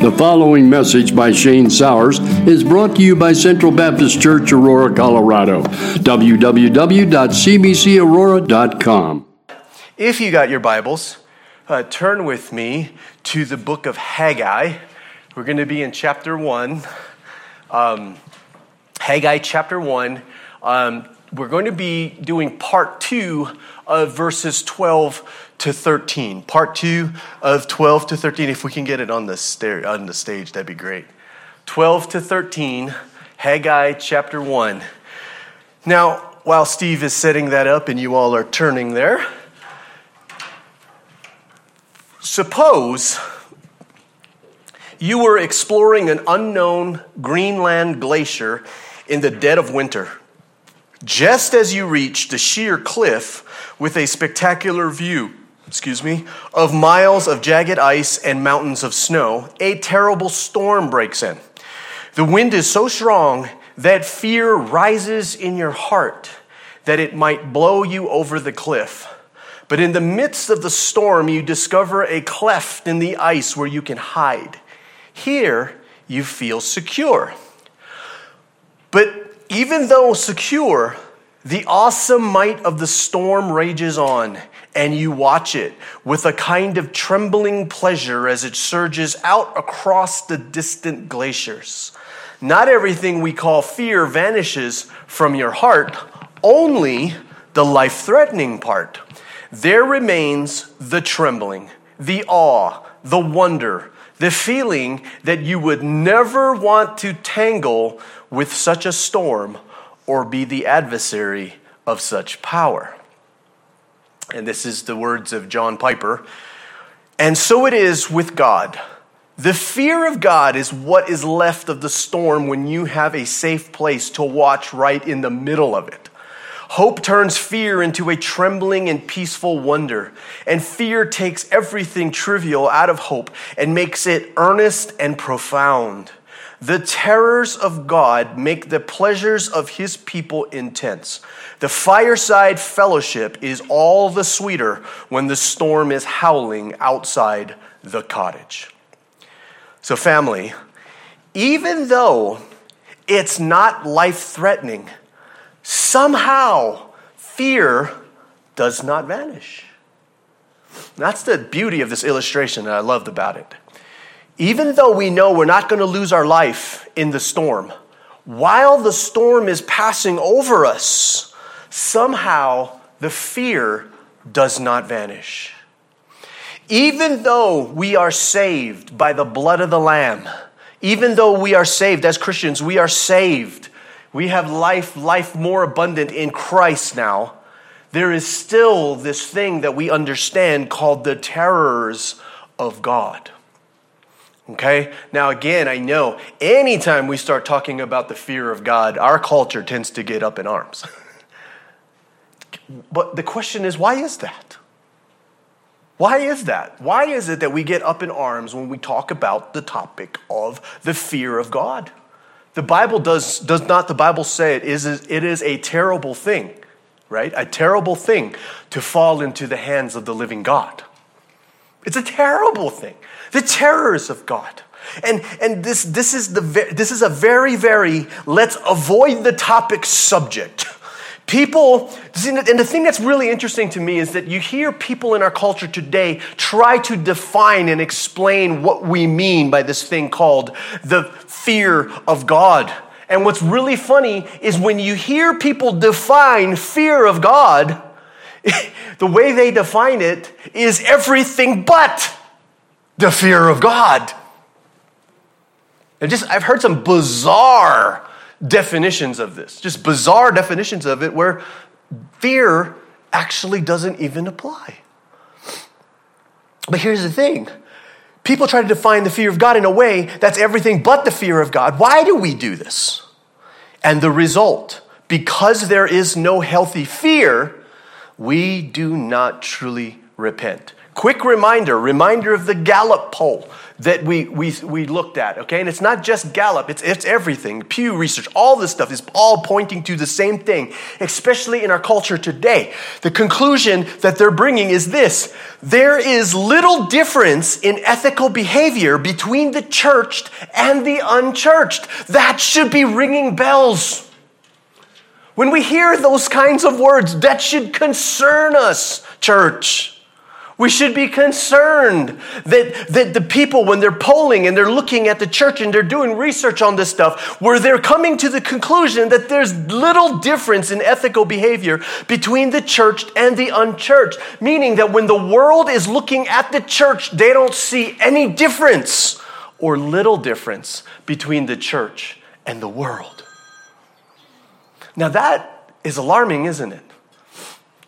The following message by Shane Sowers is brought to you by Central Baptist Church, Aurora, Colorado. www.cbcaurora.com. If you got your Bibles, uh, turn with me to the book of Haggai. We're going to be in chapter 1. Um, Haggai chapter 1. Um, we're going to be doing part 2 of verses 12 to 13. Part 2 of 12 to 13. If we can get it on the, on the stage, that'd be great. 12 to 13, Haggai chapter 1. Now, while Steve is setting that up and you all are turning there, suppose you were exploring an unknown Greenland glacier in the dead of winter. Just as you reached a sheer cliff with a spectacular view excuse me, of miles of jagged ice and mountains of snow, a terrible storm breaks in. The wind is so strong that fear rises in your heart that it might blow you over the cliff. But in the midst of the storm, you discover a cleft in the ice where you can hide. Here, you feel secure. But even though secure, the awesome might of the storm rages on, and you watch it with a kind of trembling pleasure as it surges out across the distant glaciers. Not everything we call fear vanishes from your heart, only the life threatening part. There remains the trembling, the awe, the wonder, the feeling that you would never want to tangle with such a storm or be the adversary of such power. And this is the words of John Piper. And so it is with God. The fear of God is what is left of the storm when you have a safe place to watch right in the middle of it. Hope turns fear into a trembling and peaceful wonder, and fear takes everything trivial out of hope and makes it earnest and profound. The terrors of God make the pleasures of his people intense. The fireside fellowship is all the sweeter when the storm is howling outside the cottage. So, family, even though it's not life threatening, somehow fear does not vanish. That's the beauty of this illustration that I loved about it even though we know we're not going to lose our life in the storm, while the storm is passing over us, somehow the fear does not vanish. Even though we are saved by the blood of the Lamb, even though we are saved as Christians, we are saved. We have life, life more abundant in Christ now. There is still this thing that we understand called the terrors of God. Okay? Now, again, I know anytime we start talking about the fear of God, our culture tends to get up in arms. but the question is, why is that? Why is that? Why is it that we get up in arms when we talk about the topic of the fear of God? The Bible does, does not the Bible say it is, it is a terrible thing, right? A terrible thing to fall into the hands of the living God. It's a terrible thing. The terrors of God. And, and this, this, is the, this is a very, very let's avoid the topic subject. People, and the thing that's really interesting to me is that you hear people in our culture today try to define and explain what we mean by this thing called the fear of God. And what's really funny is when you hear people define fear of God, the way they define it is everything but the fear of God. And just I've heard some bizarre definitions of this, just bizarre definitions of it where fear actually doesn't even apply. But here's the thing. People try to define the fear of God in a way that's everything but the fear of God. Why do we do this? And the result, because there is no healthy fear, we do not truly repent. Quick reminder, reminder of the Gallup poll that we, we, we looked at, okay? And it's not just Gallup, it's, it's everything. Pew Research, all this stuff is all pointing to the same thing, especially in our culture today. The conclusion that they're bringing is this there is little difference in ethical behavior between the churched and the unchurched. That should be ringing bells. When we hear those kinds of words, that should concern us, church. We should be concerned that, that the people, when they're polling and they're looking at the church and they're doing research on this stuff, where they're coming to the conclusion that there's little difference in ethical behavior between the church and the unchurched. Meaning that when the world is looking at the church, they don't see any difference or little difference between the church and the world. Now that is alarming, isn't it?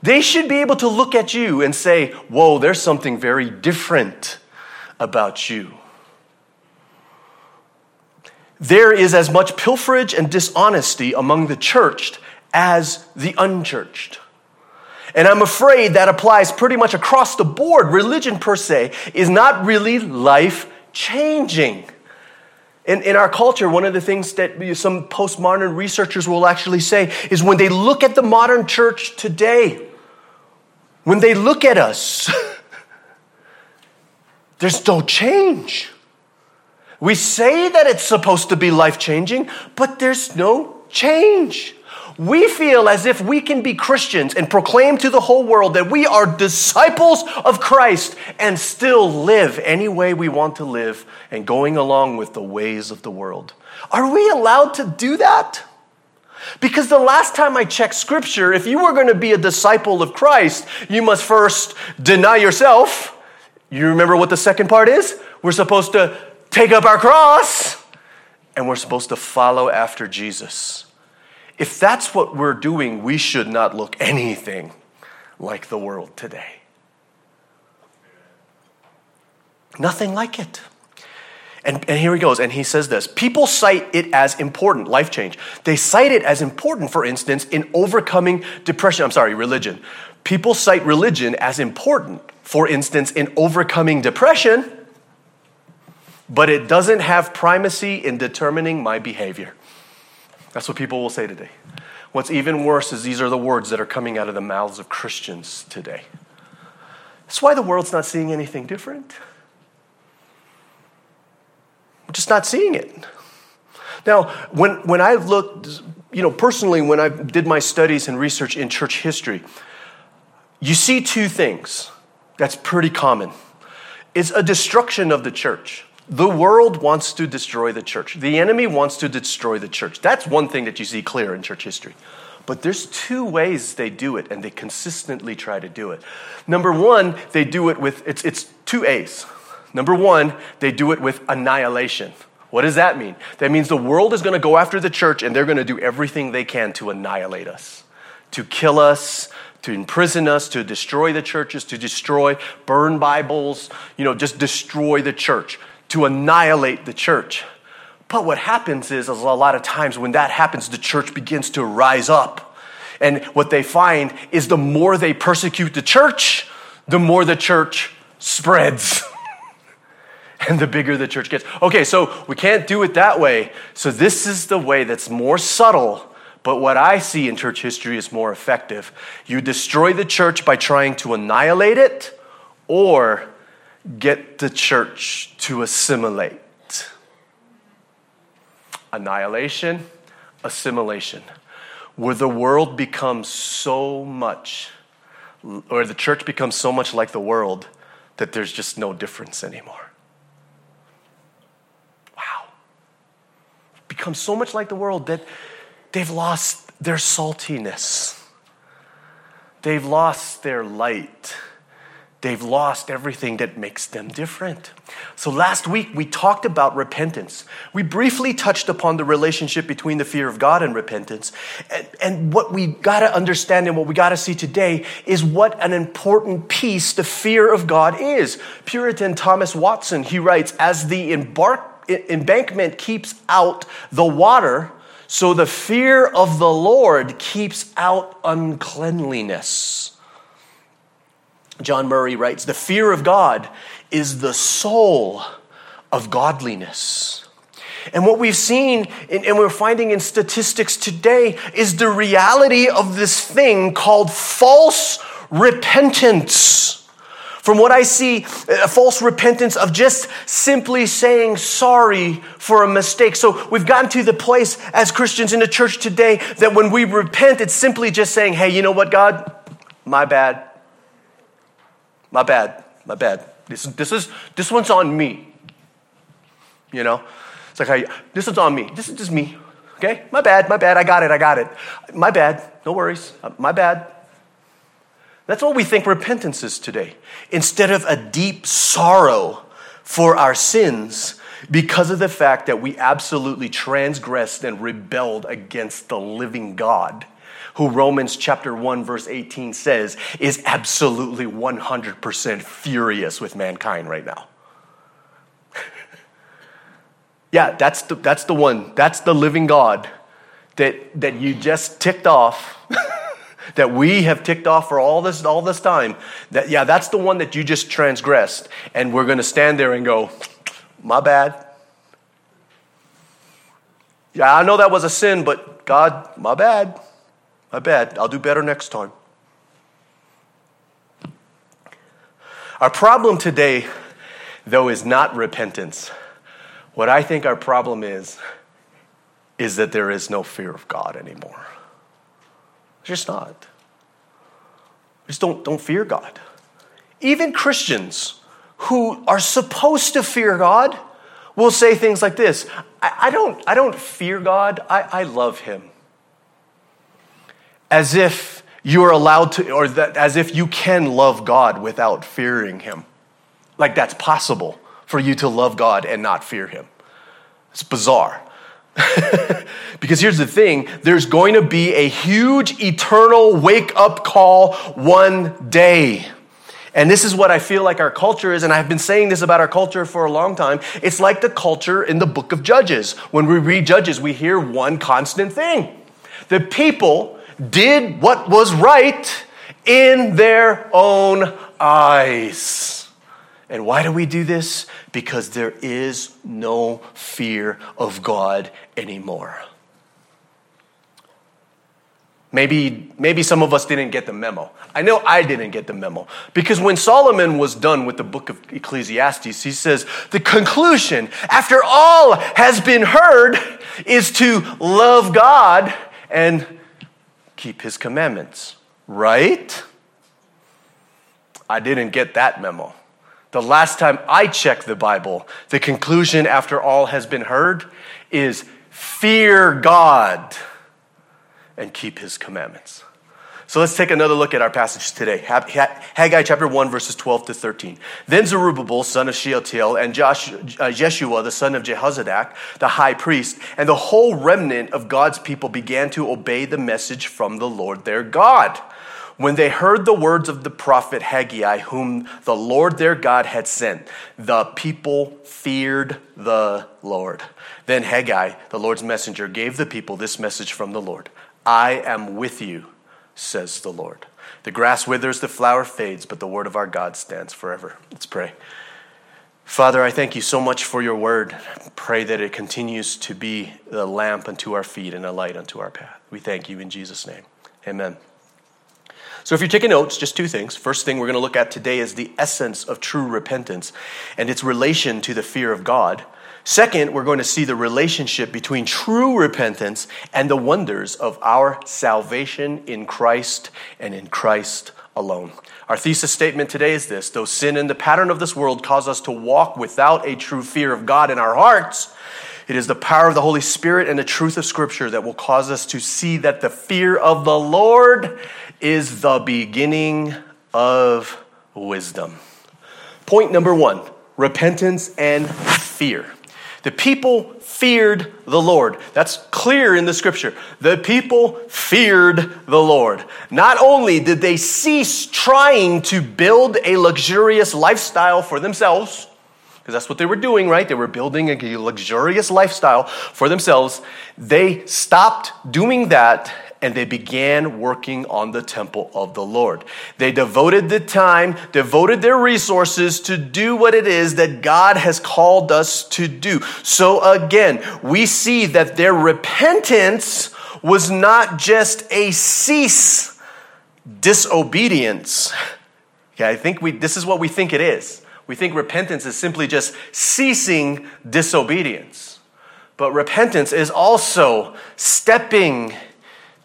They should be able to look at you and say, Whoa, there's something very different about you. There is as much pilferage and dishonesty among the churched as the unchurched. And I'm afraid that applies pretty much across the board. Religion, per se, is not really life changing. In, in our culture, one of the things that some postmodern researchers will actually say is when they look at the modern church today, when they look at us, there's no change. We say that it's supposed to be life changing, but there's no change. We feel as if we can be Christians and proclaim to the whole world that we are disciples of Christ and still live any way we want to live and going along with the ways of the world. Are we allowed to do that? Because the last time I checked scripture, if you were going to be a disciple of Christ, you must first deny yourself. You remember what the second part is? We're supposed to take up our cross and we're supposed to follow after Jesus. If that's what we're doing, we should not look anything like the world today. Nothing like it. And, and here he goes, and he says this People cite it as important, life change. They cite it as important, for instance, in overcoming depression. I'm sorry, religion. People cite religion as important, for instance, in overcoming depression, but it doesn't have primacy in determining my behavior. That's what people will say today. What's even worse is these are the words that are coming out of the mouths of Christians today. That's why the world's not seeing anything different. We're just not seeing it. Now, when, when I looked, you know, personally, when I did my studies and research in church history, you see two things that's pretty common. It's a destruction of the church. The world wants to destroy the church. The enemy wants to destroy the church. That's one thing that you see clear in church history. But there's two ways they do it, and they consistently try to do it. Number one, they do it with, it's, it's two A's. Number one, they do it with annihilation. What does that mean? That means the world is going to go after the church and they're going to do everything they can to annihilate us, to kill us, to imprison us, to destroy the churches, to destroy, burn Bibles, you know, just destroy the church, to annihilate the church. But what happens is, is a lot of times when that happens, the church begins to rise up. And what they find is the more they persecute the church, the more the church spreads. and the bigger the church gets. Okay, so we can't do it that way. So this is the way that's more subtle, but what I see in church history is more effective. You destroy the church by trying to annihilate it or get the church to assimilate. Annihilation, assimilation. Where the world becomes so much, or the church becomes so much like the world that there's just no difference anymore. Wow. Become so much like the world that they've lost their saltiness. They've lost their light. They've lost everything that makes them different. So, last week we talked about repentance. We briefly touched upon the relationship between the fear of God and repentance. And, and what we got to understand and what we got to see today is what an important piece the fear of God is. Puritan Thomas Watson, he writes, as the embark embankment keeps out the water, so the fear of the Lord keeps out uncleanliness. John Murray writes The fear of God is the soul of godliness. And what we've seen and we're finding in statistics today is the reality of this thing called false repentance. From what I see, a false repentance of just simply saying sorry for a mistake. So we've gotten to the place as Christians in the church today that when we repent, it's simply just saying, hey, you know what, God? My bad. My bad. My bad. This, this, is, this one's on me. You know? It's like, hey, this is on me. This is just me. Okay? My bad. My bad. I got it. I got it. My bad. No worries. Uh, my bad. That's what we think repentance is today. Instead of a deep sorrow for our sins because of the fact that we absolutely transgressed and rebelled against the living God, who Romans chapter 1 verse 18 says is absolutely 100% furious with mankind right now. yeah, that's the, that's the one. That's the living God that, that you just ticked off. that we have ticked off for all this all this time that yeah that's the one that you just transgressed and we're going to stand there and go my bad yeah i know that was a sin but god my bad my bad i'll do better next time our problem today though is not repentance what i think our problem is is that there is no fear of god anymore just not. Just don't, don't fear God. Even Christians who are supposed to fear God will say things like this I, I don't, I don't fear God, I, I love Him. As if you are allowed to, or that, as if you can love God without fearing Him. Like that's possible for you to love God and not fear Him. It's bizarre. because here's the thing there's going to be a huge eternal wake up call one day. And this is what I feel like our culture is, and I've been saying this about our culture for a long time. It's like the culture in the book of Judges. When we read Judges, we hear one constant thing the people did what was right in their own eyes. And why do we do this? Because there is no fear of God anymore. Maybe, maybe some of us didn't get the memo. I know I didn't get the memo. Because when Solomon was done with the book of Ecclesiastes, he says, the conclusion, after all has been heard, is to love God and keep his commandments. Right? I didn't get that memo. The last time I checked the Bible, the conclusion after all has been heard is fear God and keep his commandments. So let's take another look at our passage today. Haggai chapter 1, verses 12 to 13. Then Zerubbabel, son of Shealtiel, and Josh, uh, Jeshua, the son of Jehozadak, the high priest, and the whole remnant of God's people began to obey the message from the Lord their God. When they heard the words of the prophet Haggai, whom the Lord their God had sent, the people feared the Lord. Then Haggai, the Lord's messenger, gave the people this message from the Lord I am with you, says the Lord. The grass withers, the flower fades, but the word of our God stands forever. Let's pray. Father, I thank you so much for your word. Pray that it continues to be a lamp unto our feet and a light unto our path. We thank you in Jesus' name. Amen. So, if you're taking notes, just two things. First thing we're going to look at today is the essence of true repentance and its relation to the fear of God. Second, we're going to see the relationship between true repentance and the wonders of our salvation in Christ and in Christ alone. Our thesis statement today is this though sin and the pattern of this world cause us to walk without a true fear of God in our hearts, it is the power of the Holy Spirit and the truth of Scripture that will cause us to see that the fear of the Lord is the beginning of wisdom. Point number one repentance and fear. The people feared the Lord. That's clear in the scripture. The people feared the Lord. Not only did they cease trying to build a luxurious lifestyle for themselves, because that's what they were doing, right? They were building a luxurious lifestyle for themselves. They stopped doing that and they began working on the temple of the Lord. They devoted the time, devoted their resources to do what it is that God has called us to do. So again, we see that their repentance was not just a cease disobedience. Okay, I think we, this is what we think it is. We think repentance is simply just ceasing disobedience. But repentance is also stepping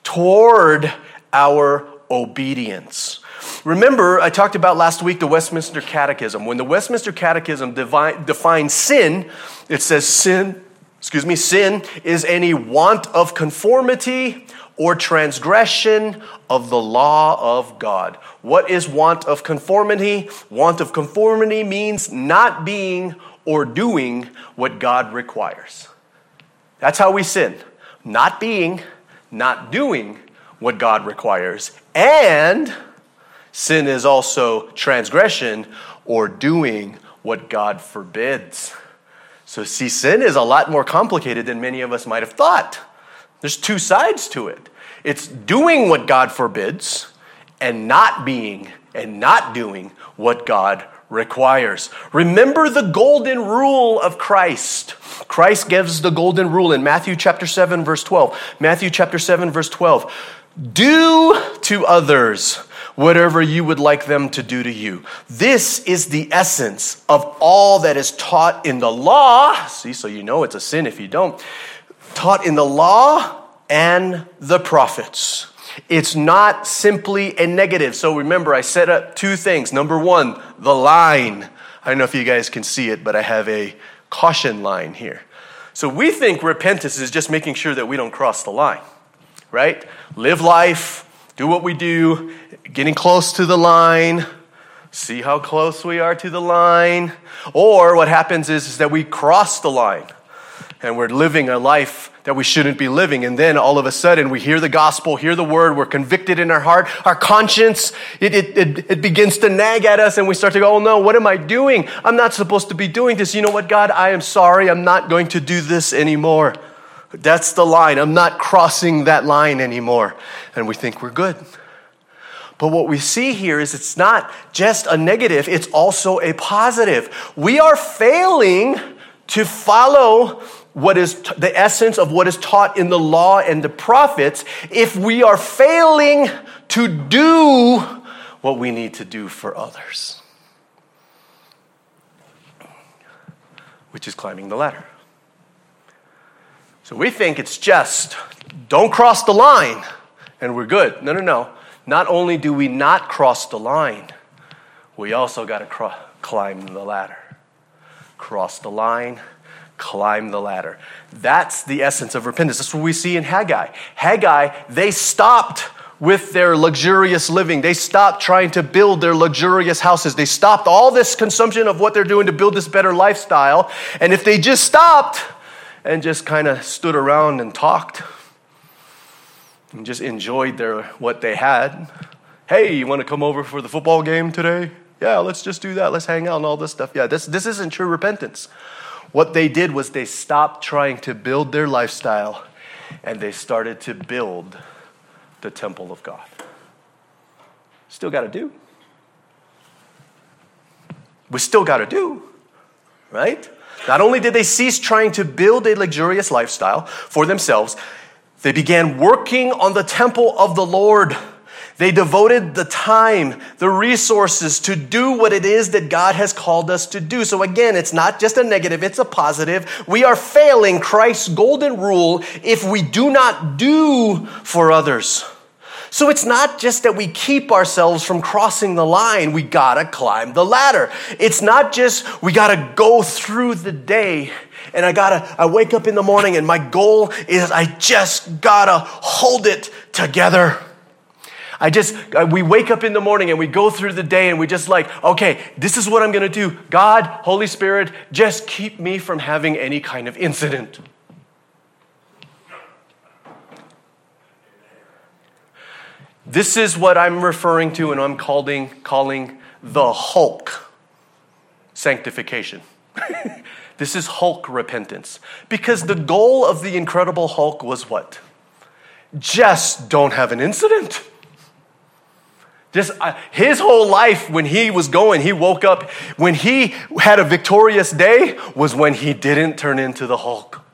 toward our obedience. Remember, I talked about last week the Westminster Catechism. When the Westminster Catechism defines sin, it says sin, excuse me, sin is any want of conformity or transgression of the law of God. What is want of conformity? Want of conformity means not being or doing what God requires. That's how we sin. Not being, not doing what God requires. And sin is also transgression or doing what God forbids. So, see, sin is a lot more complicated than many of us might have thought. There's two sides to it it's doing what God forbids and not being and not doing what God requires. Remember the golden rule of Christ. Christ gives the golden rule in Matthew chapter 7 verse 12. Matthew chapter 7 verse 12. Do to others whatever you would like them to do to you. This is the essence of all that is taught in the law. See, so you know it's a sin if you don't. Taught in the law and the prophets. It's not simply a negative. So remember, I set up two things. Number one, the line. I don't know if you guys can see it, but I have a caution line here. So we think repentance is just making sure that we don't cross the line, right? Live life, do what we do, getting close to the line, see how close we are to the line. Or what happens is, is that we cross the line and we're living a life that we shouldn't be living. And then all of a sudden we hear the gospel, hear the word, we're convicted in our heart, our conscience, it, it, it, it, begins to nag at us and we start to go, oh no, what am I doing? I'm not supposed to be doing this. You know what, God? I am sorry. I'm not going to do this anymore. That's the line. I'm not crossing that line anymore. And we think we're good. But what we see here is it's not just a negative, it's also a positive. We are failing to follow what is t- the essence of what is taught in the law and the prophets if we are failing to do what we need to do for others, which is climbing the ladder. So we think it's just don't cross the line and we're good. No, no, no. Not only do we not cross the line, we also got to cro- climb the ladder. Cross the line climb the ladder. That's the essence of repentance. That's what we see in Haggai. Haggai, they stopped with their luxurious living. They stopped trying to build their luxurious houses. They stopped all this consumption of what they're doing to build this better lifestyle. And if they just stopped and just kind of stood around and talked and just enjoyed their what they had, hey, you want to come over for the football game today? Yeah, let's just do that. Let's hang out and all this stuff. Yeah, this, this isn't true repentance. What they did was they stopped trying to build their lifestyle and they started to build the temple of God. Still got to do. We still got to do, right? Not only did they cease trying to build a luxurious lifestyle for themselves, they began working on the temple of the Lord. They devoted the time, the resources to do what it is that God has called us to do. So again, it's not just a negative, it's a positive. We are failing Christ's golden rule if we do not do for others. So it's not just that we keep ourselves from crossing the line, we gotta climb the ladder. It's not just we gotta go through the day and I gotta, I wake up in the morning and my goal is I just gotta hold it together. I just, uh, we wake up in the morning and we go through the day and we just like, okay, this is what I'm gonna do. God, Holy Spirit, just keep me from having any kind of incident. This is what I'm referring to and I'm calling, calling the Hulk sanctification. this is Hulk repentance. Because the goal of the Incredible Hulk was what? just don't have an incident. Just uh, his whole life when he was going, he woke up, when he had a victorious day, was when he didn't turn into the Hulk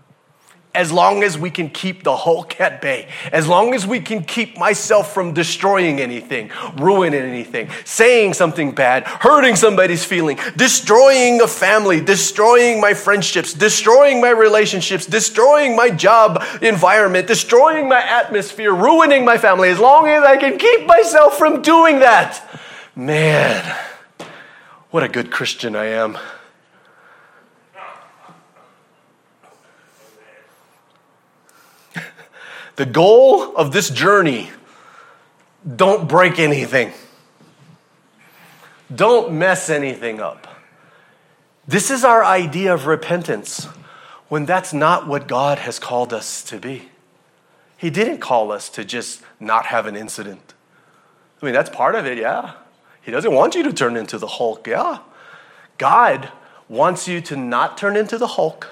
as long as we can keep the Hulk at bay, as long as we can keep myself from destroying anything, ruining anything, saying something bad, hurting somebody's feeling, destroying a family, destroying my friendships, destroying my relationships, destroying my job environment, destroying my atmosphere, ruining my family, as long as I can keep myself from doing that, man, what a good Christian I am. The goal of this journey don't break anything, don't mess anything up. This is our idea of repentance when that's not what God has called us to be. He didn't call us to just not have an incident. I mean, that's part of it, yeah. He doesn't want you to turn into the Hulk, yeah. God wants you to not turn into the Hulk,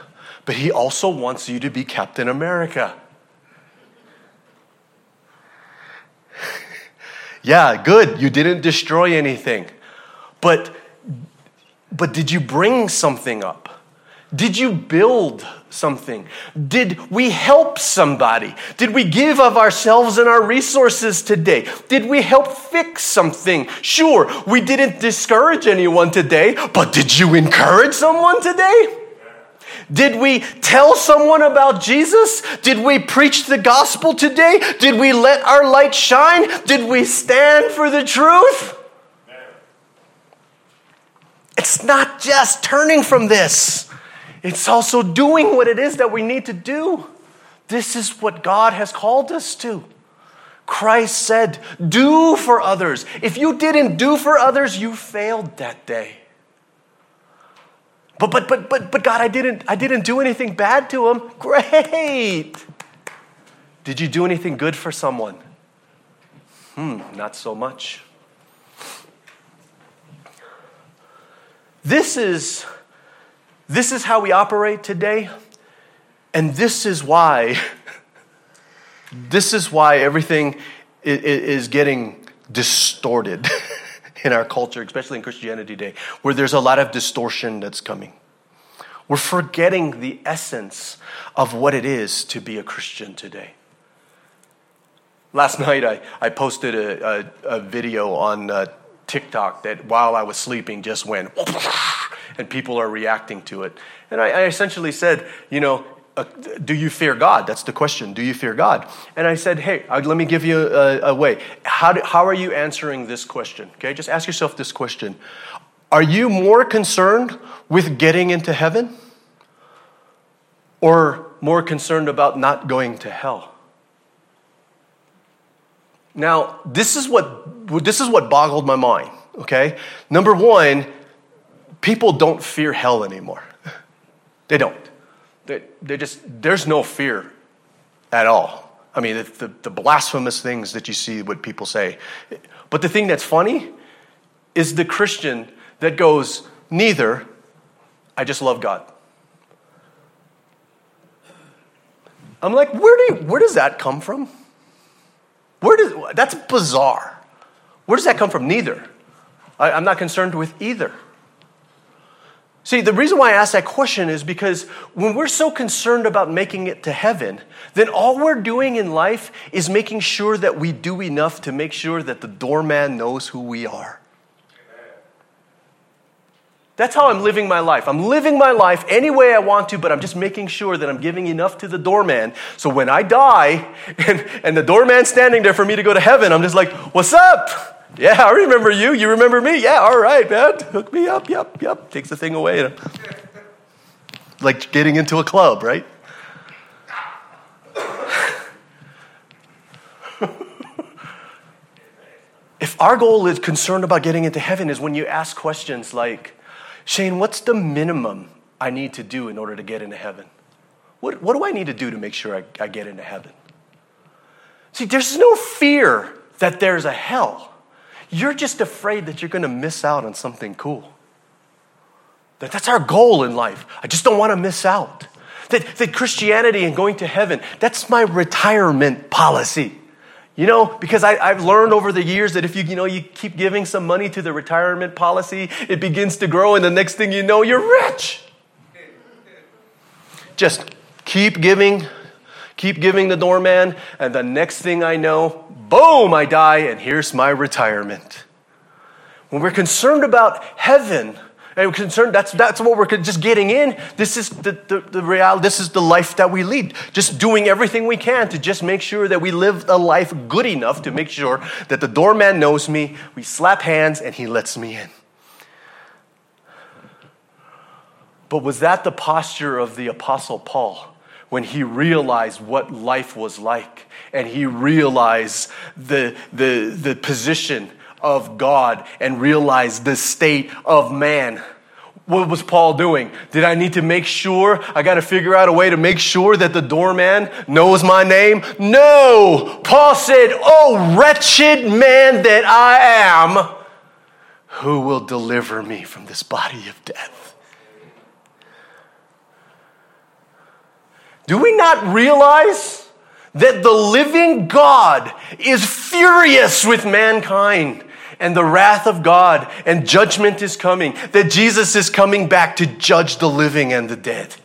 but He also wants you to be Captain America. Yeah, good. You didn't destroy anything. But but did you bring something up? Did you build something? Did we help somebody? Did we give of ourselves and our resources today? Did we help fix something? Sure, we didn't discourage anyone today, but did you encourage someone today? Did we tell someone about Jesus? Did we preach the gospel today? Did we let our light shine? Did we stand for the truth? It's not just turning from this, it's also doing what it is that we need to do. This is what God has called us to. Christ said, Do for others. If you didn't do for others, you failed that day. But but but but but God, I didn't I didn't do anything bad to him. Great. Did you do anything good for someone? Hmm, not so much. This is this is how we operate today. And this is why this is why everything is getting distorted. in our culture, especially in Christianity today, where there's a lot of distortion that's coming. We're forgetting the essence of what it is to be a Christian today. Last night, I, I posted a, a, a video on uh, TikTok that while I was sleeping just went, and people are reacting to it. And I, I essentially said, you know, do you fear God? That's the question. Do you fear God? And I said, hey, let me give you a, a way. How, do, how are you answering this question? Okay, just ask yourself this question Are you more concerned with getting into heaven or more concerned about not going to hell? Now, this is what, this is what boggled my mind, okay? Number one, people don't fear hell anymore. They don't. They, just, there's no fear at all. I mean, the, the, the blasphemous things that you see what people say. But the thing that's funny is the Christian that goes, neither, I just love God. I'm like, where, do you, where does that come from? Where does, that's bizarre. Where does that come from? Neither. I, I'm not concerned with either. See, the reason why I ask that question is because when we're so concerned about making it to heaven, then all we're doing in life is making sure that we do enough to make sure that the doorman knows who we are. That's how I'm living my life. I'm living my life any way I want to, but I'm just making sure that I'm giving enough to the doorman. So when I die and, and the doorman's standing there for me to go to heaven, I'm just like, what's up? Yeah, I remember you. You remember me? Yeah, all right, man. Hook me up. Yep, yep. Takes the thing away. Like getting into a club, right? if our goal is concerned about getting into heaven is when you ask questions like, Shane, what's the minimum I need to do in order to get into heaven? What, what do I need to do to make sure I, I get into heaven? See, there's no fear that there's a hell. You're just afraid that you're going to miss out on something cool. That that's our goal in life. I just don't want to miss out. That, that Christianity and going to heaven, that's my retirement policy. You know, because I, have learned over the years that if you, you know, you keep giving some money to the retirement policy, it begins to grow, and the next thing you know, you're rich. Just keep giving, keep giving the doorman, and the next thing I know, boom, I die, and here's my retirement. When we're concerned about heaven, and we're concerned, that's, that's what we're just getting in. This is the, the, the reality, this is the life that we lead. Just doing everything we can to just make sure that we live a life good enough to make sure that the doorman knows me, we slap hands, and he lets me in. But was that the posture of the Apostle Paul? When he realized what life was like and he realized the, the, the position of God and realized the state of man. What was Paul doing? Did I need to make sure? I got to figure out a way to make sure that the doorman knows my name? No! Paul said, Oh, wretched man that I am, who will deliver me from this body of death? Do we not realize that the living God is furious with mankind? and the wrath of God and judgment is coming, that Jesus is coming back to judge the living and the dead.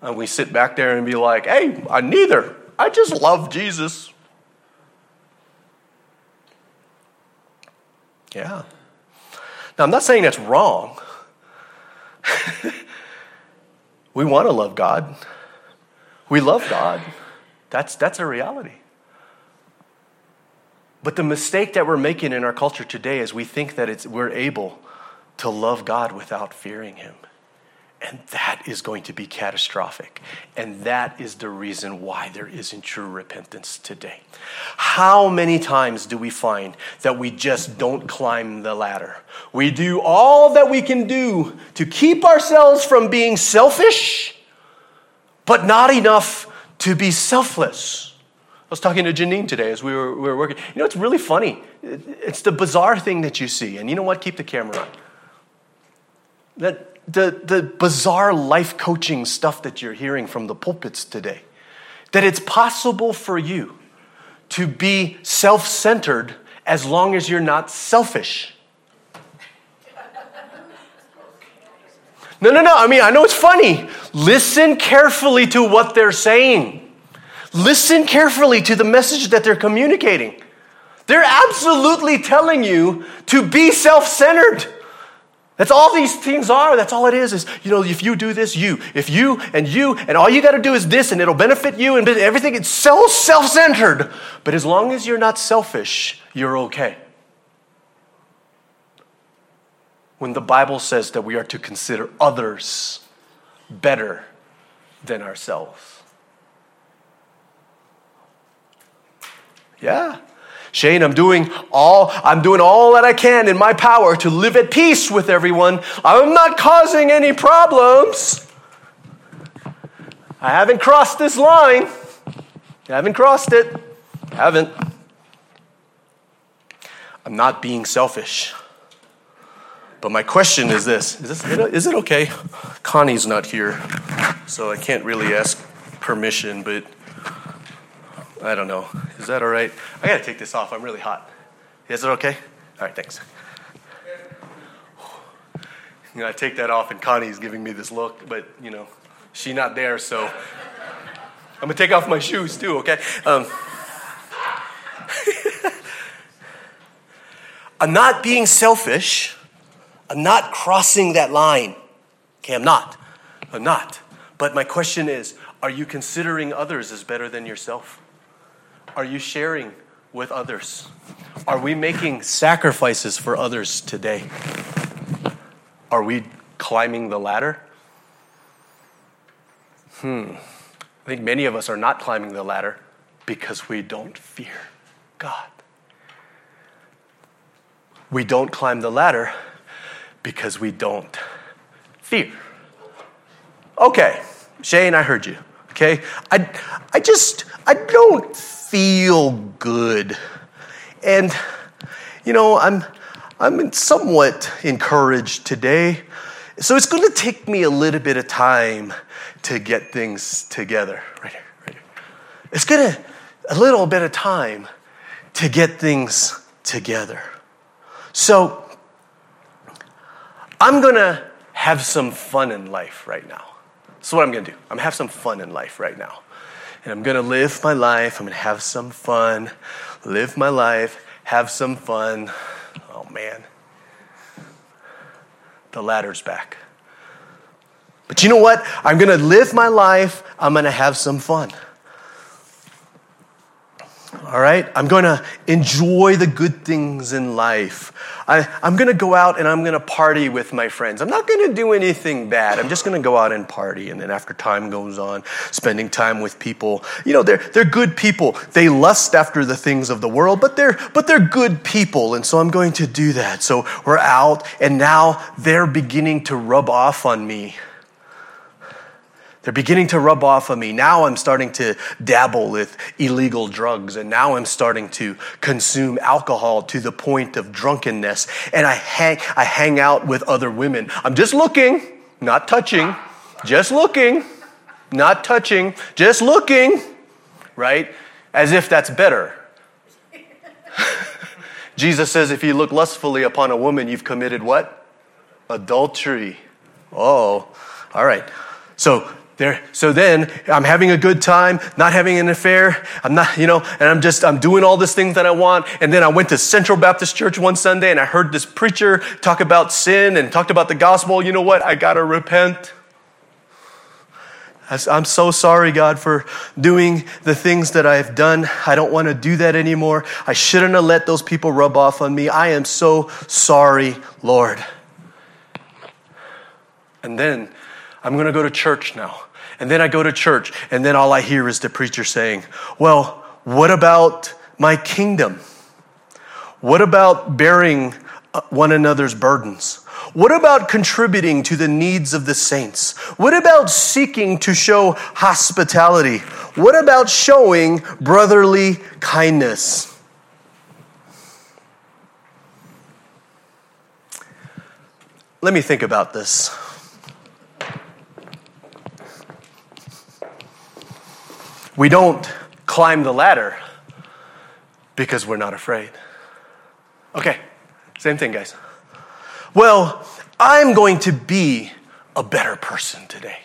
And we sit back there and be like, hey, I neither. I just love Jesus. Yeah. Now, I'm not saying that's wrong. we want to love God. We love God. That's, that's a reality. But the mistake that we're making in our culture today is we think that it's, we're able to love God without fearing Him. And that is going to be catastrophic. And that is the reason why there isn't true repentance today. How many times do we find that we just don't climb the ladder? We do all that we can do to keep ourselves from being selfish, but not enough to be selfless. I was talking to Janine today as we were, we were working. You know, it's really funny. It's the bizarre thing that you see. And you know what? Keep the camera on. That the, the bizarre life coaching stuff that you're hearing from the pulpits today. That it's possible for you to be self centered as long as you're not selfish. No, no, no. I mean, I know it's funny. Listen carefully to what they're saying. Listen carefully to the message that they're communicating. They're absolutely telling you to be self centered. That's all these things are. That's all it is. Is you know, if you do this, you, if you and you, and all you got to do is this, and it'll benefit you, and everything. It's so self-centered. But as long as you're not selfish, you're okay. When the Bible says that we are to consider others better than ourselves. Yeah. Shane, I'm doing all I'm doing all that I can in my power to live at peace with everyone. I'm not causing any problems. I haven't crossed this line. I haven't crossed it. I haven't. I'm not being selfish. But my question is this is, this, is it okay? Connie's not here, so I can't really ask permission, but I don't know. Is that all right? I got to take this off. I'm really hot. Is it okay? All right, thanks. You know, I take that off, and Connie's giving me this look, but you know, she's not there, so I'm gonna take off my shoes too. Okay. Um, I'm not being selfish. I'm not crossing that line. Okay, I'm not. I'm not. But my question is are you considering others as better than yourself? Are you sharing with others? Are we making sacrifices for others today? Are we climbing the ladder? Hmm. I think many of us are not climbing the ladder because we don't fear God. We don't climb the ladder because we don't fear. Okay, Shane, I heard you. Okay? I, I just, I don't feel good. And, you know, I'm, I'm somewhat encouraged today So it's going to take me a little bit of time to get things together. Right here, right here. It's going to, a little bit of time to get things together. So I'm going to have some fun in life right now. That's what I'm going to do. I'm going to have some fun in life right now. And I'm going to live my life. I'm going to have some fun, live my life, have some fun. Oh, man. The ladder's back. But you know what? I'm going to live my life. I'm going to have some fun. All right? I'm going to enjoy the good things in life. I, am going to go out and I'm going to party with my friends. I'm not going to do anything bad. I'm just going to go out and party. And then after time goes on, spending time with people. You know, they're, they're good people. They lust after the things of the world, but they're, but they're good people. And so I'm going to do that. So we're out and now they're beginning to rub off on me. They're beginning to rub off on me. Now I'm starting to dabble with illegal drugs, and now I'm starting to consume alcohol to the point of drunkenness. And I hang, I hang out with other women. I'm just looking, not touching, just looking, not touching, just looking, right? As if that's better. Jesus says if you look lustfully upon a woman, you've committed what? Adultery. Oh, all right. So there, so then I'm having a good time, not having an affair. I'm not, you know, and I'm just, I'm doing all these things that I want. And then I went to Central Baptist Church one Sunday and I heard this preacher talk about sin and talked about the gospel. You know what? I got to repent. I'm so sorry, God, for doing the things that I've done. I don't want to do that anymore. I shouldn't have let those people rub off on me. I am so sorry, Lord. And then I'm going to go to church now. And then I go to church, and then all I hear is the preacher saying, Well, what about my kingdom? What about bearing uh, one another's burdens? What about contributing to the needs of the saints? What about seeking to show hospitality? What about showing brotherly kindness? Let me think about this. We don't climb the ladder because we're not afraid. Okay, same thing, guys. Well, I'm going to be a better person today.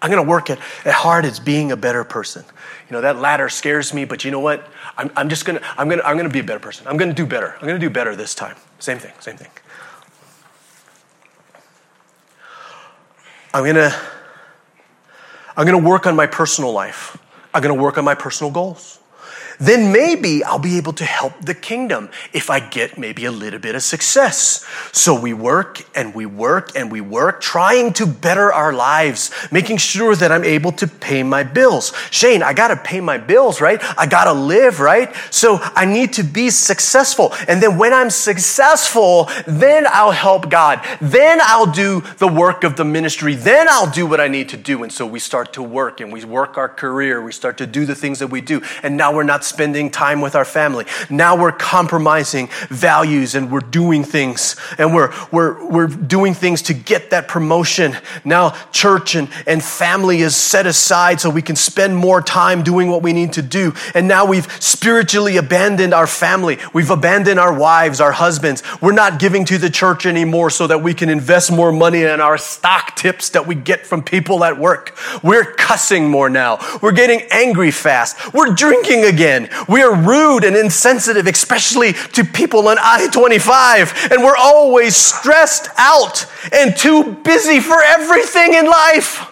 I'm going to work at, at hard at being a better person. You know, that ladder scares me, but you know what? I'm, I'm just going to, I'm going to, I'm going to be a better person. I'm going to do better. I'm going to do better this time. Same thing, same thing. I'm going to, I'm going to work on my personal life. I'm going to work on my personal goals then maybe I'll be able to help the kingdom if I get maybe a little bit of success. So we work and we work and we work, trying to better our lives, making sure that I'm able to pay my bills. Shane, I got to pay my bills, right? I got to live, right? So I need to be successful. And then when I'm successful, then I'll help God. Then I'll do the work of the ministry. Then I'll do what I need to do. And so we start to work and we work our career. We start to do the things that we do. And now we're not spending time with our family. Now we're compromising values and we're doing things and we're, we're, we're doing things to get that promotion. Now church and, and family is set aside so we can spend more time doing what we need to do. And now we've spiritually abandoned our family. We've abandoned our wives, our husbands. We're not giving to the church anymore so that we can invest more money in our stock tips that we get from people at work. We're cussing more now. We're getting angry fast. We're drinking again. We are rude and insensitive, especially to people on I 25. And we're always stressed out and too busy for everything in life.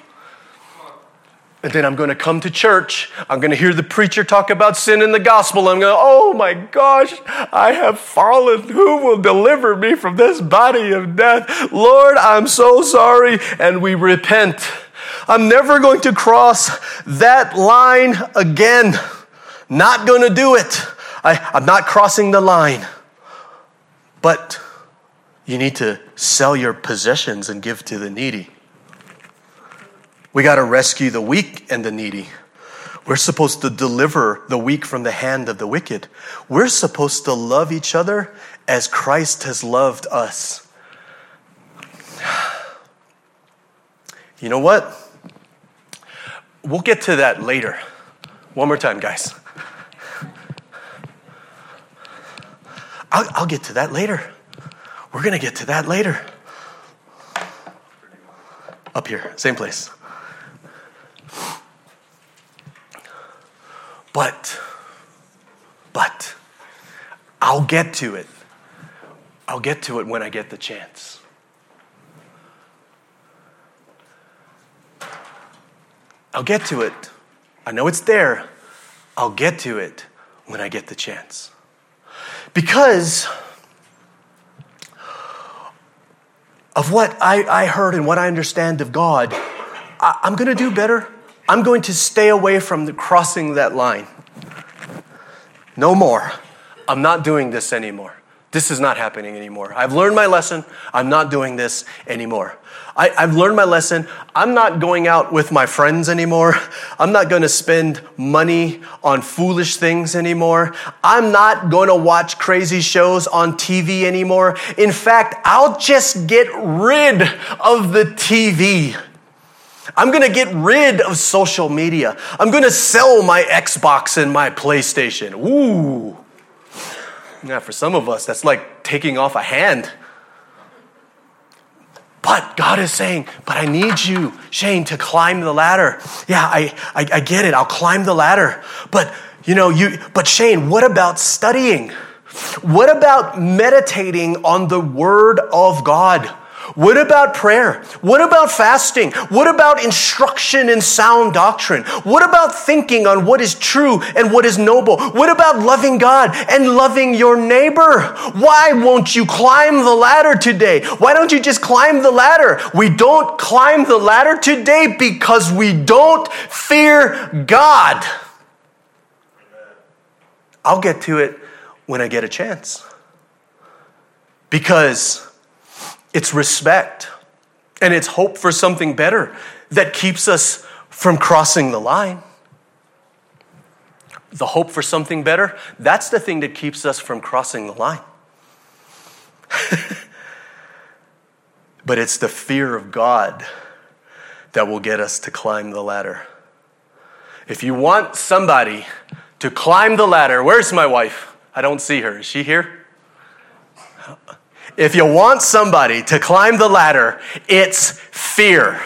And then I'm going to come to church. I'm going to hear the preacher talk about sin in the gospel. I'm going, oh my gosh, I have fallen. Who will deliver me from this body of death? Lord, I'm so sorry. And we repent. I'm never going to cross that line again. Not going to do it. I, I'm not crossing the line. But you need to sell your possessions and give to the needy. We got to rescue the weak and the needy. We're supposed to deliver the weak from the hand of the wicked. We're supposed to love each other as Christ has loved us. You know what? We'll get to that later. One more time, guys. I'll, I'll get to that later. We're going to get to that later. Up here, same place. But, but, I'll get to it. I'll get to it when I get the chance. I'll get to it. I know it's there. I'll get to it when I get the chance. Because of what I, I heard and what I understand of God, I, I'm going to do better. I'm going to stay away from the crossing that line. No more. I'm not doing this anymore. This is not happening anymore. I've learned my lesson. I'm not doing this anymore. I, have learned my lesson. I'm not going out with my friends anymore. I'm not going to spend money on foolish things anymore. I'm not going to watch crazy shows on TV anymore. In fact, I'll just get rid of the TV. I'm going to get rid of social media. I'm going to sell my Xbox and my PlayStation. Ooh. Yeah, for some of us, that's like taking off a hand. But God is saying, but I need you, Shane, to climb the ladder. Yeah, I, I, I get it. I'll climb the ladder. But, you know, you, but Shane, what about studying? What about meditating on the Word of God? What about prayer? What about fasting? What about instruction in sound doctrine? What about thinking on what is true and what is noble? What about loving God and loving your neighbor? Why won't you climb the ladder today? Why don't you just climb the ladder? We don't climb the ladder today because we don't fear God. I'll get to it when I get a chance. Because it's respect and it's hope for something better that keeps us from crossing the line. The hope for something better, that's the thing that keeps us from crossing the line. but it's the fear of God that will get us to climb the ladder. If you want somebody to climb the ladder, where's my wife? I don't see her. Is she here? If you want somebody to climb the ladder, it's fear.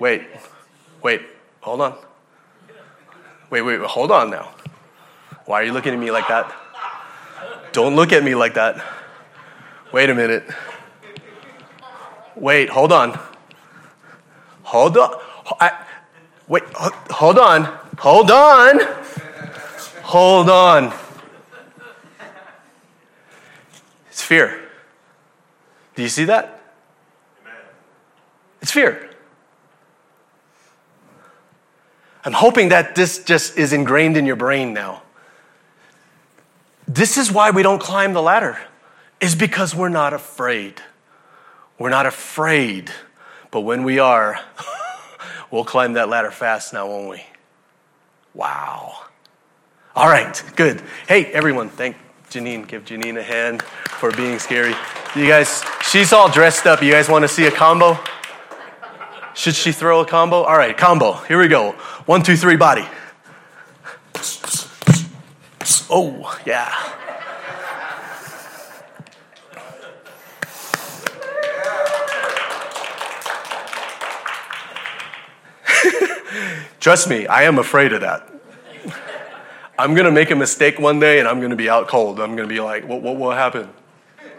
Wait, wait, hold on. Wait, wait, hold on now. Why are you looking at me like that? Don't look at me like that. Wait a minute. Wait, hold on. Hold on. I, Wait, hold on. Hold on. Hold on. It's fear. Do you see that? It's fear. I'm hoping that this just is ingrained in your brain now. This is why we don't climb the ladder, is because we're not afraid. We're not afraid. But when we are, We'll climb that ladder fast now, won't we? Wow. All right, good. Hey, everyone, thank Janine. Give Janine a hand for being scary. You guys, she's all dressed up. You guys want to see a combo? Should she throw a combo? All right, combo. Here we go. One, two, three, body. Oh, yeah. Trust me, I am afraid of that. I'm going to make a mistake one day and I'm going to be out cold. I'm going to be like, what, what, what happened?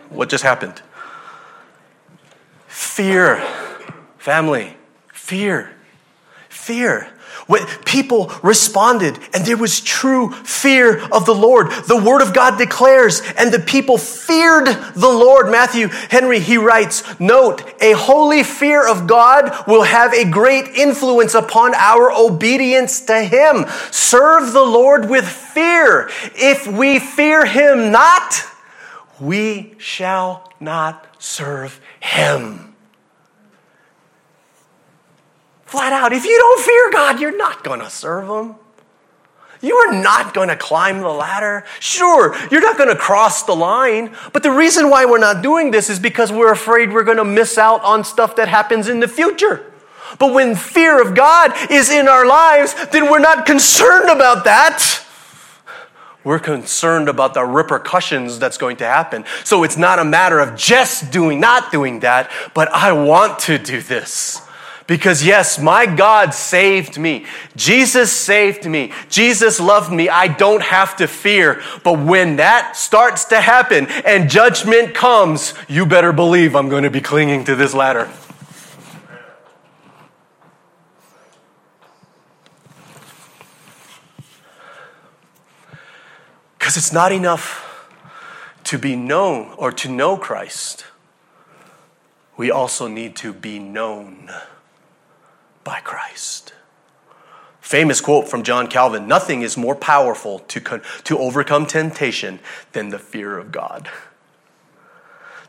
What just happened? Fear, family, fear, fear. When people responded, and there was true fear of the Lord. The Word of God declares, and the people feared the Lord. Matthew Henry, he writes, Note, a holy fear of God will have a great influence upon our obedience to Him. Serve the Lord with fear. If we fear Him not, we shall not serve Him. Flat out, if you don't fear God, you're not going to serve Him. You are not going to climb the ladder. Sure, you're not going to cross the line. But the reason why we're not doing this is because we're afraid we're going to miss out on stuff that happens in the future. But when fear of God is in our lives, then we're not concerned about that. We're concerned about the repercussions that's going to happen. So it's not a matter of just doing, not doing that, but I want to do this. Because yes, my God saved me. Jesus saved me. Jesus loved me. I don't have to fear. But when that starts to happen and judgment comes, you better believe I'm going to be clinging to this ladder. Because it's not enough to be known or to know Christ. We also need to be known by Christ. Famous quote from John Calvin Nothing is more powerful to, con- to overcome temptation than the fear of God.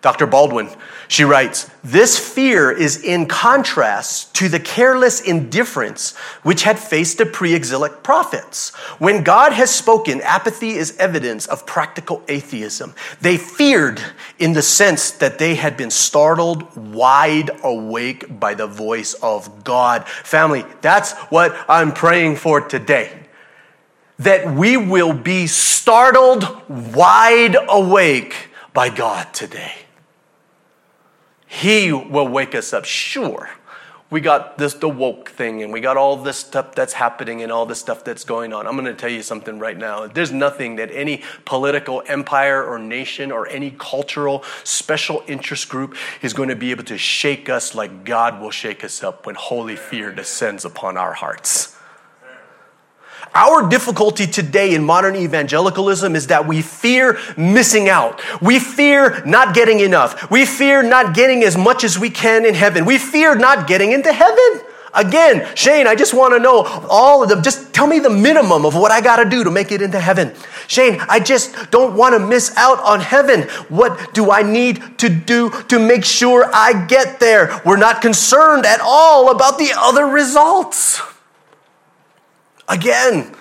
Dr. Baldwin, she writes, This fear is in contrast to the careless indifference which had faced the pre exilic prophets. When God has spoken, apathy is evidence of practical atheism. They feared in the sense that they had been startled wide awake by the voice of God. Family, that's what I'm praying for today. That we will be startled wide awake by God today. He will wake us up. Sure, we got this the woke thing and we got all this stuff that's happening and all this stuff that's going on. I'm going to tell you something right now. There's nothing that any political empire or nation or any cultural special interest group is going to be able to shake us like God will shake us up when holy fear descends upon our hearts. Our difficulty today in modern evangelicalism is that we fear missing out. We fear not getting enough. We fear not getting as much as we can in heaven. We fear not getting into heaven. Again, Shane, I just want to know all of them. Just tell me the minimum of what I got to do to make it into heaven. Shane, I just don't want to miss out on heaven. What do I need to do to make sure I get there? We're not concerned at all about the other results. Again,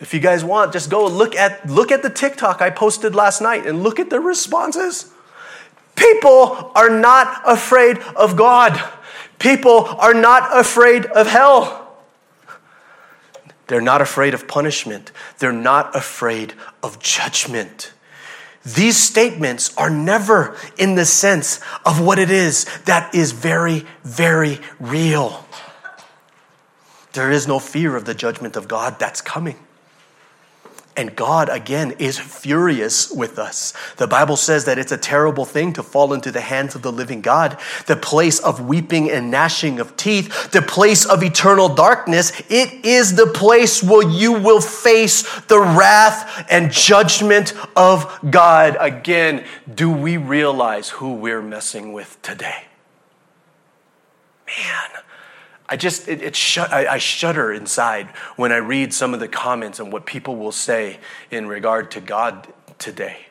if you guys want, just go look at, look at the TikTok I posted last night and look at the responses. People are not afraid of God. People are not afraid of hell. They're not afraid of punishment. They're not afraid of judgment. These statements are never in the sense of what it is that is very, very real. There is no fear of the judgment of God that's coming. And God, again, is furious with us. The Bible says that it's a terrible thing to fall into the hands of the living God. The place of weeping and gnashing of teeth, the place of eternal darkness, it is the place where you will face the wrath and judgment of God. Again, do we realize who we're messing with today? Man. I just, it, it shut, I, I shudder inside when I read some of the comments and what people will say in regard to God today.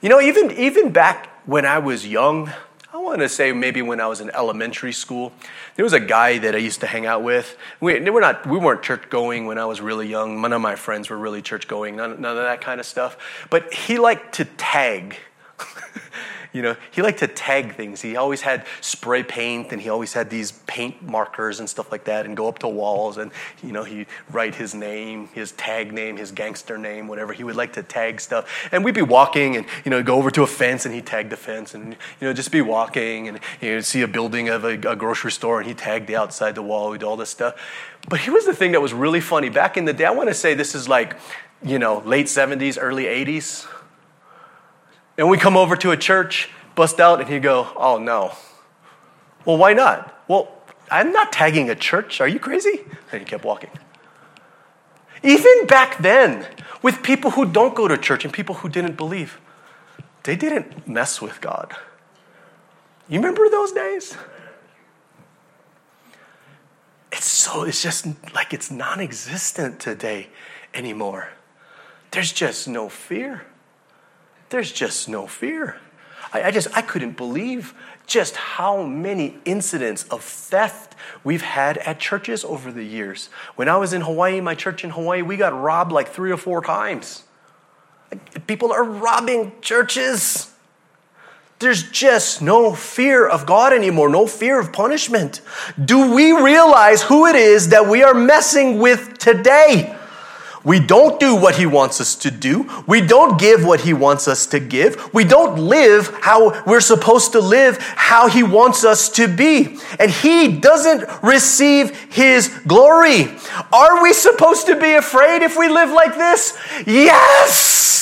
You know, even, even back when I was young, I want to say maybe when I was in elementary school, there was a guy that I used to hang out with. We, we're not, we weren't church going when I was really young. None of my friends were really church going, none, none of that kind of stuff. But he liked to tag. You know, he liked to tag things. He always had spray paint and he always had these paint markers and stuff like that and go up to walls and, you know, he'd write his name, his tag name, his gangster name, whatever. He would like to tag stuff. And we'd be walking and, you know, go over to a fence and he'd tag the fence and, you know, just be walking and, you know, see a building of a, a grocery store and he'd tag the outside the wall, with all this stuff. But here's the thing that was really funny. Back in the day, I want to say this is like, you know, late 70s, early 80s and we come over to a church, bust out, and he'd go, Oh no. Well, why not? Well, I'm not tagging a church. Are you crazy? And he kept walking. Even back then, with people who don't go to church and people who didn't believe, they didn't mess with God. You remember those days? It's so, it's just like it's non existent today anymore. There's just no fear. There's just no fear. I, I just, I couldn't believe just how many incidents of theft we've had at churches over the years. When I was in Hawaii, my church in Hawaii, we got robbed like three or four times. People are robbing churches. There's just no fear of God anymore, no fear of punishment. Do we realize who it is that we are messing with today? We don't do what he wants us to do. We don't give what he wants us to give. We don't live how we're supposed to live, how he wants us to be. And he doesn't receive his glory. Are we supposed to be afraid if we live like this? Yes!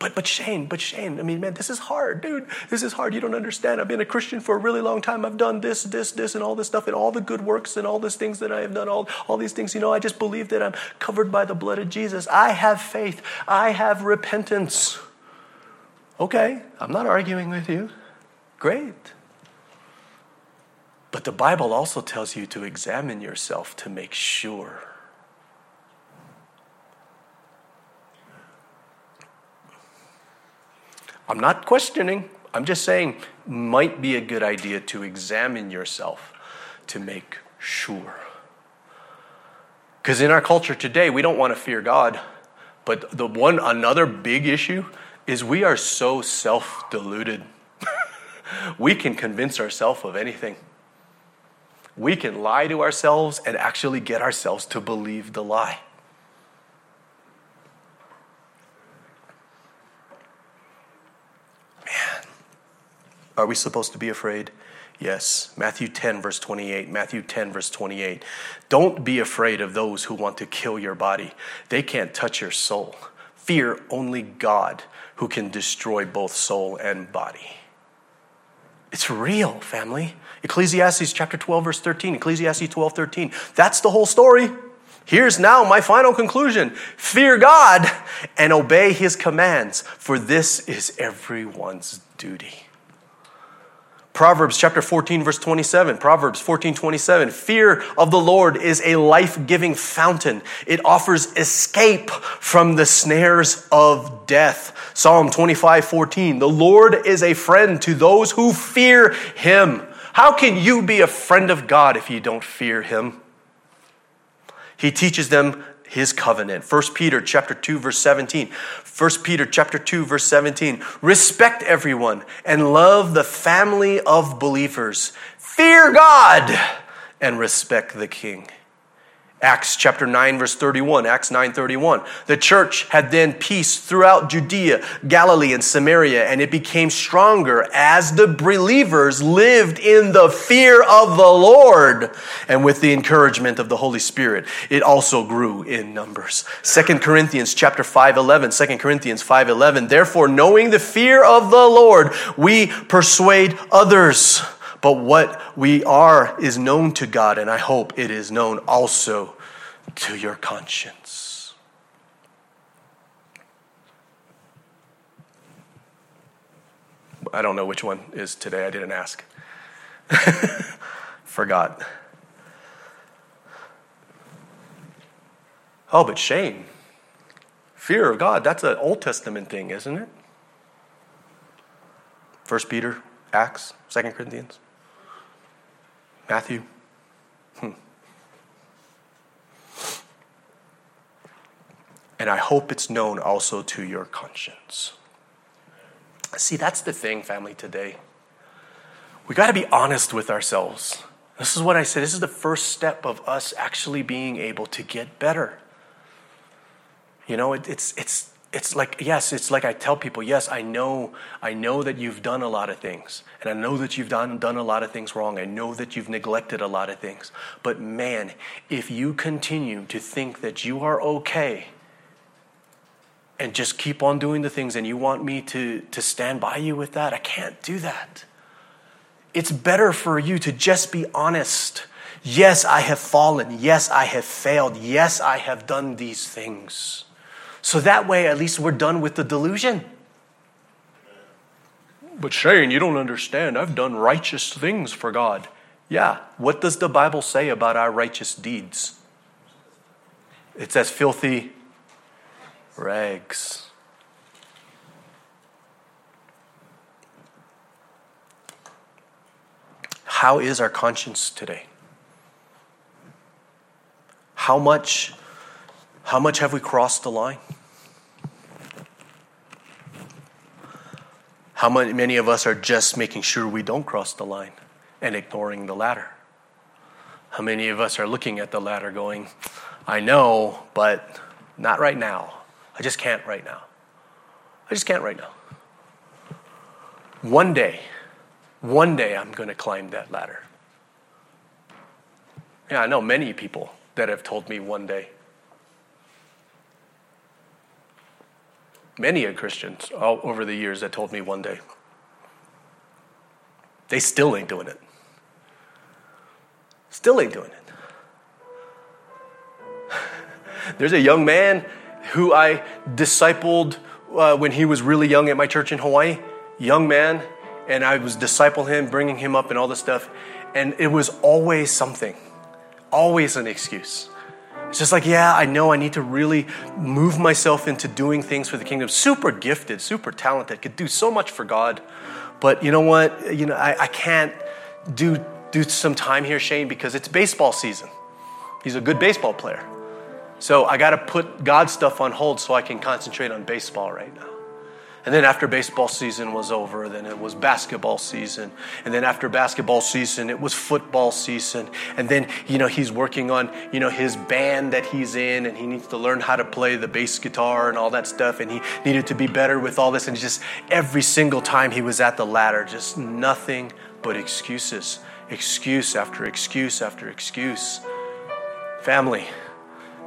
But, but Shane, but Shane, I mean, man, this is hard, dude. This is hard. You don't understand. I've been a Christian for a really long time. I've done this, this, this, and all this stuff, and all the good works and all these things that I have done, all, all these things. You know, I just believe that I'm covered by the blood of Jesus. I have faith. I have repentance. Okay, I'm not arguing with you. Great. But the Bible also tells you to examine yourself to make sure I'm not questioning, I'm just saying, might be a good idea to examine yourself to make sure. Because in our culture today, we don't want to fear God. But the one, another big issue is we are so self deluded. we can convince ourselves of anything. We can lie to ourselves and actually get ourselves to believe the lie. Are we supposed to be afraid? Yes. Matthew 10, verse 28. Matthew 10, verse 28. Don't be afraid of those who want to kill your body, they can't touch your soul. Fear only God who can destroy both soul and body. It's real, family. Ecclesiastes chapter 12, verse 13. Ecclesiastes 12, 13. That's the whole story. Here's now my final conclusion fear God and obey his commands, for this is everyone's duty. Proverbs chapter 14, verse 27. Proverbs 14, 27. Fear of the Lord is a life giving fountain. It offers escape from the snares of death. Psalm 25, 14. The Lord is a friend to those who fear him. How can you be a friend of God if you don't fear him? He teaches them his covenant. 1 Peter chapter 2 verse 17. 1 Peter chapter 2 verse 17. Respect everyone and love the family of believers. Fear God and respect the king. Acts chapter 9 verse 31, Acts 9:31. The church had then peace throughout Judea, Galilee and Samaria, and it became stronger as the believers lived in the fear of the Lord and with the encouragement of the Holy Spirit. It also grew in numbers. 2 Corinthians chapter 5:11, 2 Corinthians 5:11. Therefore, knowing the fear of the Lord, we persuade others. But what we are is known to God, and I hope it is known also to your conscience. I don't know which one is today. I didn't ask. Forgot. Oh, but Shane. Fear of God, that's an Old Testament thing, isn't it? First Peter, Acts, Second Corinthians. Matthew? Hmm. And I hope it's known also to your conscience. See, that's the thing, family, today. We got to be honest with ourselves. This is what I said. This is the first step of us actually being able to get better. You know, it, it's, it's, it's like yes it's like i tell people yes i know i know that you've done a lot of things and i know that you've done done a lot of things wrong. I know that you've neglected a lot of things. But man if you continue to think that you are okay and just keep on doing the things and you want me to to stand by you with that i can't do that. It's better for you to just be honest. Yes i have fallen. Yes i have failed. Yes i have done these things so that way, at least we're done with the delusion. But Shane, you don't understand. I've done righteous things for God. Yeah, what does the Bible say about our righteous deeds? It's as filthy rags. How is our conscience today? How much, how much have we crossed the line? How many of us are just making sure we don't cross the line and ignoring the ladder? How many of us are looking at the ladder going, I know, but not right now. I just can't right now. I just can't right now. One day, one day I'm going to climb that ladder. Yeah, I know many people that have told me one day. Many of Christians all over the years that told me one day. They still ain't doing it. Still ain't doing it. There's a young man who I discipled uh, when he was really young at my church in Hawaii. Young man, and I was discipling him, bringing him up, and all this stuff. And it was always something, always an excuse. It's just like, yeah, I know I need to really move myself into doing things for the kingdom. Super gifted, super talented, could do so much for God. But you know what? You know, I, I can't do do some time here, Shane, because it's baseball season. He's a good baseball player. So I got to put God stuff on hold so I can concentrate on baseball right now. And then after baseball season was over, then it was basketball season. And then after basketball season, it was football season. And then, you know, he's working on, you know, his band that he's in and he needs to learn how to play the bass guitar and all that stuff. And he needed to be better with all this. And just every single time he was at the ladder, just nothing but excuses. Excuse after excuse after excuse. Family,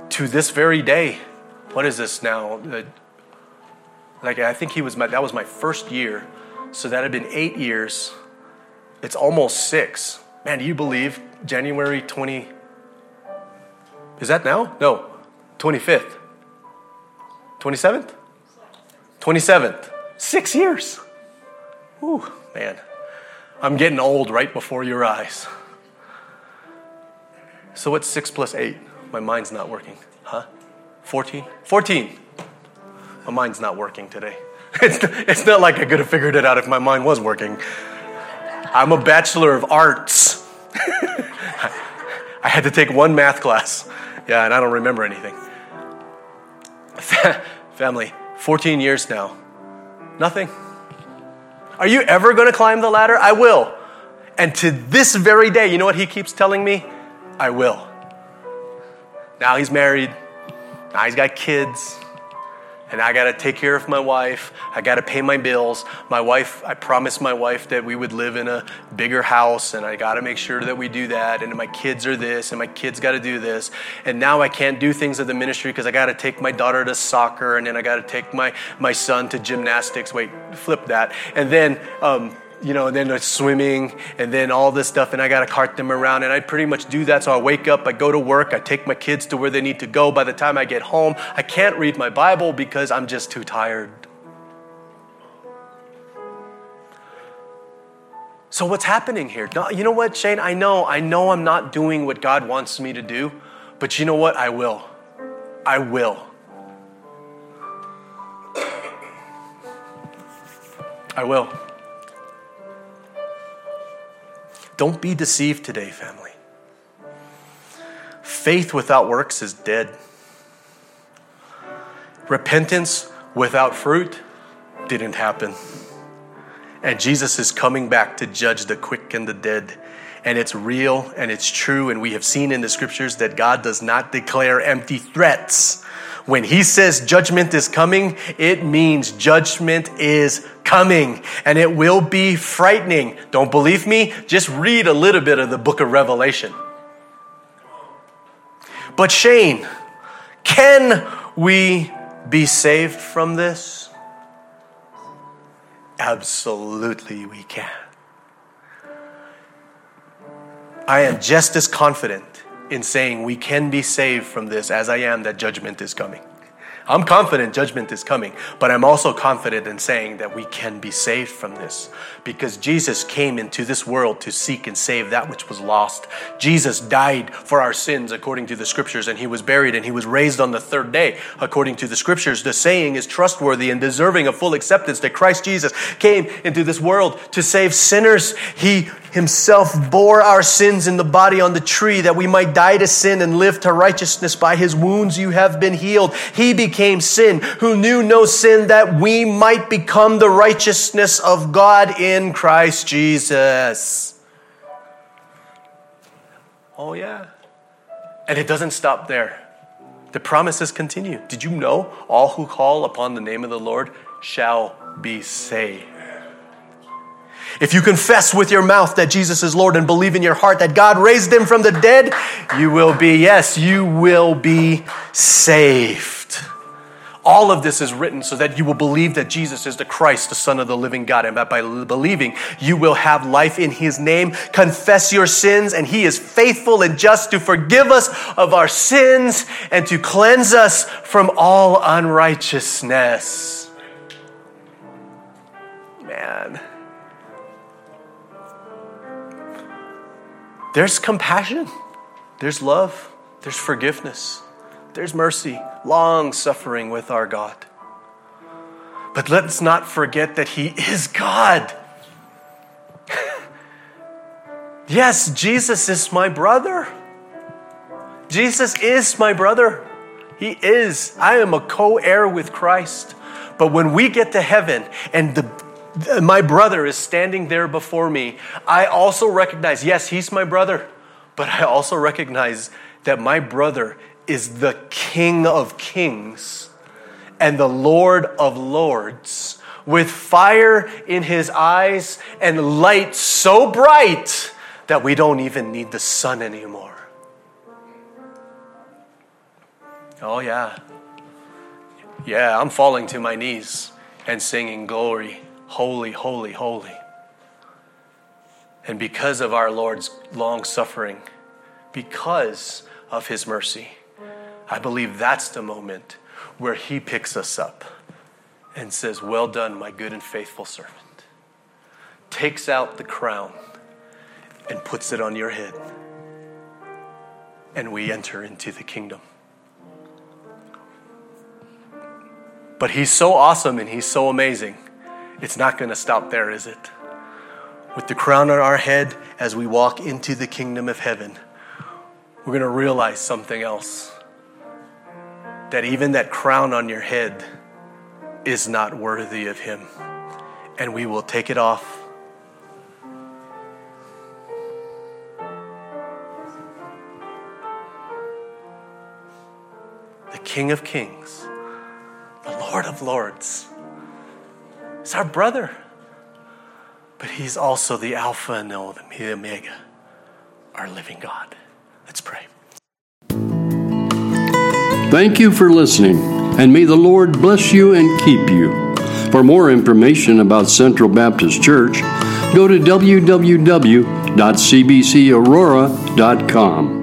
to this very day, what is this now? Uh, Like I think he was my, that was my first year, so that had been eight years. It's almost six. Man, do you believe January twenty? Is that now? No, twenty fifth, twenty seventh, twenty seventh. Six years. Ooh, man, I'm getting old right before your eyes. So what's six plus eight? My mind's not working. Huh? 14? 14. My mind's not working today. It's, it's not like I could have figured it out if my mind was working. I'm a bachelor of arts. I had to take one math class. Yeah, and I don't remember anything. Family, 14 years now. Nothing. Are you ever going to climb the ladder? I will. And to this very day, you know what he keeps telling me? I will. Now he's married. Now he's got kids and I got to take care of my wife. I got to pay my bills. My wife, I promised my wife that we would live in a bigger house, and I got to make sure that we do that. And my kids are this, and my kids got to do this. And now I can't do things at the ministry because I got to take my daughter to soccer, and then I got to take my, my son to gymnastics. Wait, flip that. And then, um, you know, and then swimming and then all this stuff, and I got to cart them around. And I pretty much do that. So I wake up, I go to work, I take my kids to where they need to go. By the time I get home, I can't read my Bible because I'm just too tired. So what's happening here? You know what, Shane? I know, I know I'm not doing what God wants me to do, but you know what? I will. I will. I will. Don't be deceived today, family. Faith without works is dead. Repentance without fruit didn't happen. And Jesus is coming back to judge the quick and the dead. And it's real and it's true. And we have seen in the scriptures that God does not declare empty threats. When He says judgment is coming, it means judgment is coming and it will be frightening. Don't believe me? Just read a little bit of the book of Revelation. But Shane, can we be saved from this? Absolutely, we can. I am just as confident in saying we can be saved from this as I am that judgment is coming. I'm confident judgment is coming, but I'm also confident in saying that we can be saved from this because Jesus came into this world to seek and save that which was lost. Jesus died for our sins according to the scriptures, and he was buried and he was raised on the third day according to the scriptures. The saying is trustworthy and deserving of full acceptance that Christ Jesus came into this world to save sinners. He himself bore our sins in the body on the tree that we might die to sin and live to righteousness. By his wounds you have been healed. He became sin who knew no sin that we might become the righteousness of God in Christ Jesus. Oh, yeah. And it doesn't stop there. The promises continue. Did you know all who call upon the name of the Lord shall be saved? If you confess with your mouth that Jesus is Lord and believe in your heart that God raised him from the dead, you will be, yes, you will be saved. All of this is written so that you will believe that Jesus is the Christ, the Son of the living God, and that by believing you will have life in His name. Confess your sins, and He is faithful and just to forgive us of our sins and to cleanse us from all unrighteousness. Man. There's compassion, there's love, there's forgiveness, there's mercy, long suffering with our God. But let's not forget that He is God. yes, Jesus is my brother. Jesus is my brother. He is. I am a co heir with Christ. But when we get to heaven and the my brother is standing there before me, I also recognize, yes, he's my brother, but I also recognize that my brother is the King of kings and the Lord of lords, with fire in his eyes and light so bright that we don't even need the sun anymore. Oh, yeah. Yeah, I'm falling to my knees and singing glory Holy, holy, holy. And because of our Lord's long suffering, because of his mercy, I believe that's the moment where he picks us up and says, Well done, my good and faithful servant. Takes out the crown and puts it on your head. And we enter into the kingdom. But he's so awesome and he's so amazing it's not going to stop there, is it? With the crown on our head as we walk into the kingdom of heaven, we're going to realize something else. That even that crown on your head is not worthy of Him. And we will take it off. The King of Kings, the Lord of Lords He's our brother. But He's also the Alpha and the Omega, our living God. Let's pray. Thank you for listening, and may the Lord bless you and keep you. For more information about Central Baptist Church, go to www.cbcaurora.com.